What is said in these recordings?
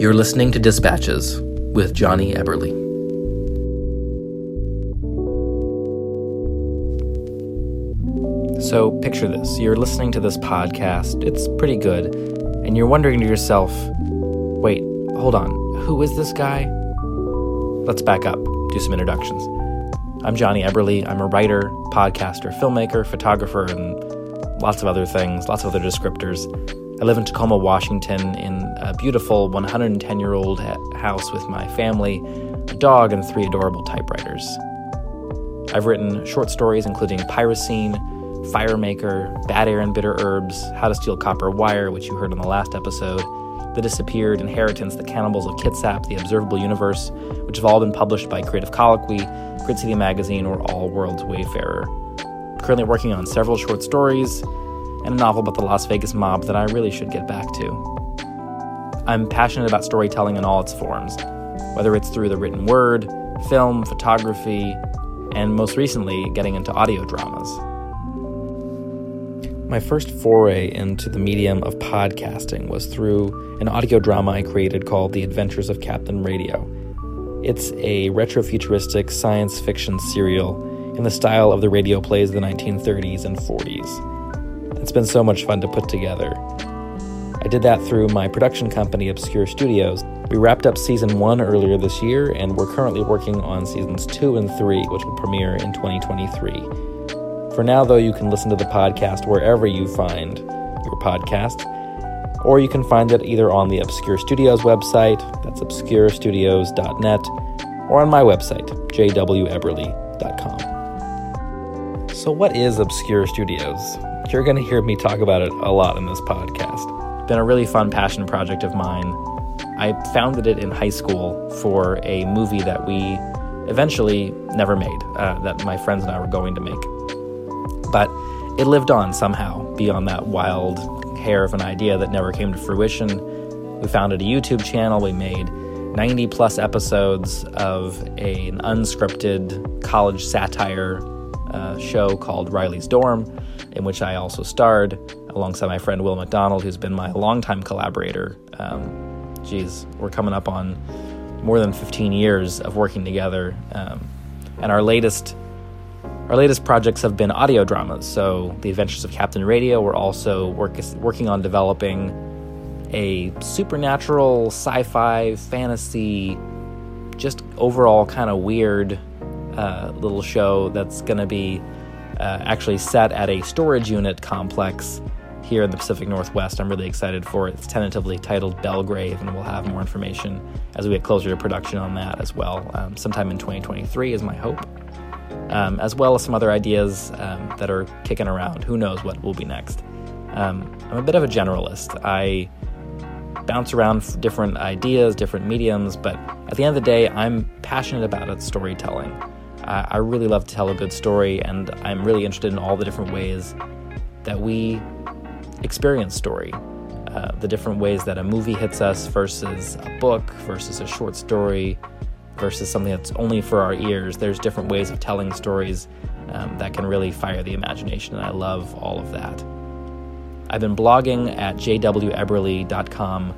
You're listening to Dispatches with Jonny Eberle. So, picture this you're listening to this podcast, it's pretty good, and you're wondering to yourself, wait, hold on, who is this guy? Let's back up, do some introductions. I'm Jonny Eberle. I'm a writer, podcaster, filmmaker, photographer, and lots of other things, lots of other descriptors. I live in Tacoma, Washington, in a beautiful 110 year old house with my family, a dog, and three adorable typewriters. I've written short stories including Pyrocene, Firemaker, Bad Air and Bitter Herbs, How to Steal Copper Wire, which you heard in the last episode, The Disappeared, Inheritance, The Cannibals of Kitsap, The Observable Universe, which have all been published by Creative Colloquy, Grit City Magazine, or All Worlds Wayfarer. I'm currently working on several short stories and a novel about the Las Vegas mob that I really should get back to. I'm passionate about storytelling in all its forms, whether it's through the written word, film, photography, and most recently, getting into audio dramas. My first foray into the medium of podcasting was through an audio drama I created called The Adventures of Captain Radio. It's a retrofuturistic science fiction serial in the style of the radio plays of the 1930s and 40s. It's been so much fun to put together. I did that through my production company, Obscure Studios. We wrapped up season one earlier this year, and we're currently working on seasons two and three, which will premiere in 2023. For now, though, you can listen to the podcast wherever you find your podcast, or you can find it either on the Obscure Studios website, that's obscurestudios.net, or on my website, jweberle.com. So, what is Obscure Studios? You're going to hear me talk about it a lot in this podcast. Been a really fun passion project of mine. I founded it in high school for a movie that we eventually never made, uh, that my friends and I were going to make. But it lived on somehow beyond that wild hair of an idea that never came to fruition. We founded a YouTube channel. We made 90 plus episodes of a, an unscripted college satire uh, show called Riley's Dorm in which I also starred alongside my friend Will McDonald, who's been my longtime collaborator. Um, geez, we're coming up on more than 15 years of working together. Um, and our latest our latest projects have been audio dramas. So, The Adventures of Captain Radio, we're also work, working on developing a supernatural, sci fi, fantasy, just overall kind of weird uh, little show that's going to be uh, actually set at a storage unit complex here in the Pacific Northwest. I'm really excited for it. It's tentatively titled Belgrave, and we'll have more information as we get closer to production on that as well. Um, sometime in 2023 is my hope, um, as well as some other ideas um, that are kicking around. Who knows what will be next? Um, I'm a bit of a generalist. I bounce around different ideas, different mediums, but at the end of the day, I'm passionate about it, storytelling. I, I really love to tell a good story, and I'm really interested in all the different ways that we experience story. Uh, the different ways that a movie hits us versus a book versus a short story versus something that's only for our ears. There's different ways of telling stories um, that can really fire the imagination, and I love all of that. I've been blogging at jweberle.com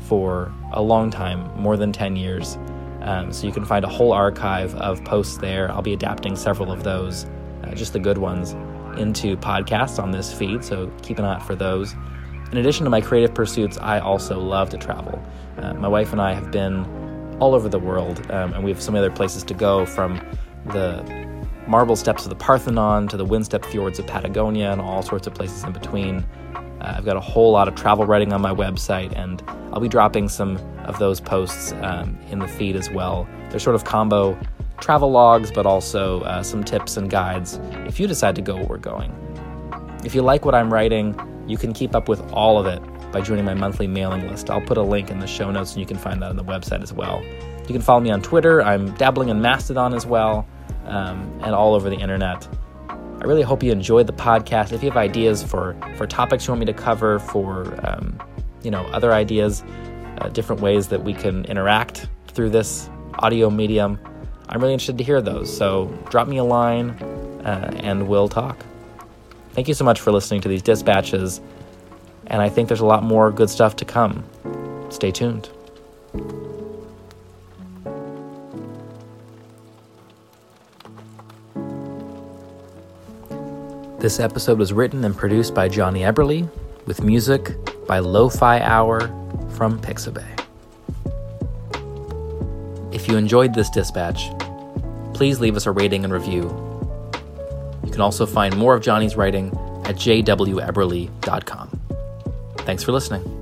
for a long time, more than 10 years. Um, so you can find a whole archive of posts there. I'll be adapting several of those, uh, just the good ones, into podcasts on this feed. So keep an eye out for those. In addition to my creative pursuits, I also love to travel. Uh, my wife and I have been all over the world, um, and we have so many other places to go from the marble steps of the Parthenon to the windstep fjords of Patagonia and all sorts of places in between. Uh, I've got a whole lot of travel writing on my website, and I'll be dropping some of those posts um, in the feed as well. They're sort of combo travel logs, but also uh, some tips and guides if you decide to go where we're going. If you like what I'm writing, you can keep up with all of it by joining my monthly mailing list. I'll put a link in the show notes, and you can find that on the website as well. You can follow me on Twitter. I'm dabbling in Mastodon as well, um, and all over the internet. I really hope you enjoyed the podcast. If you have ideas for for topics you want me to cover, for um, you know other ideas, uh, different ways that we can interact through this audio medium, I'm really interested to hear those. So drop me a line, uh, and we'll talk. Thank you so much for listening to these dispatches, and I think there's a lot more good stuff to come. Stay tuned. This episode was written and produced by Jonny Eberle, with music by Lo-Fi Hour from Pixabay. If you enjoyed this dispatch, please leave us a rating and review. You can also find more of Jonny's writing at jweberle.com. Thanks for listening.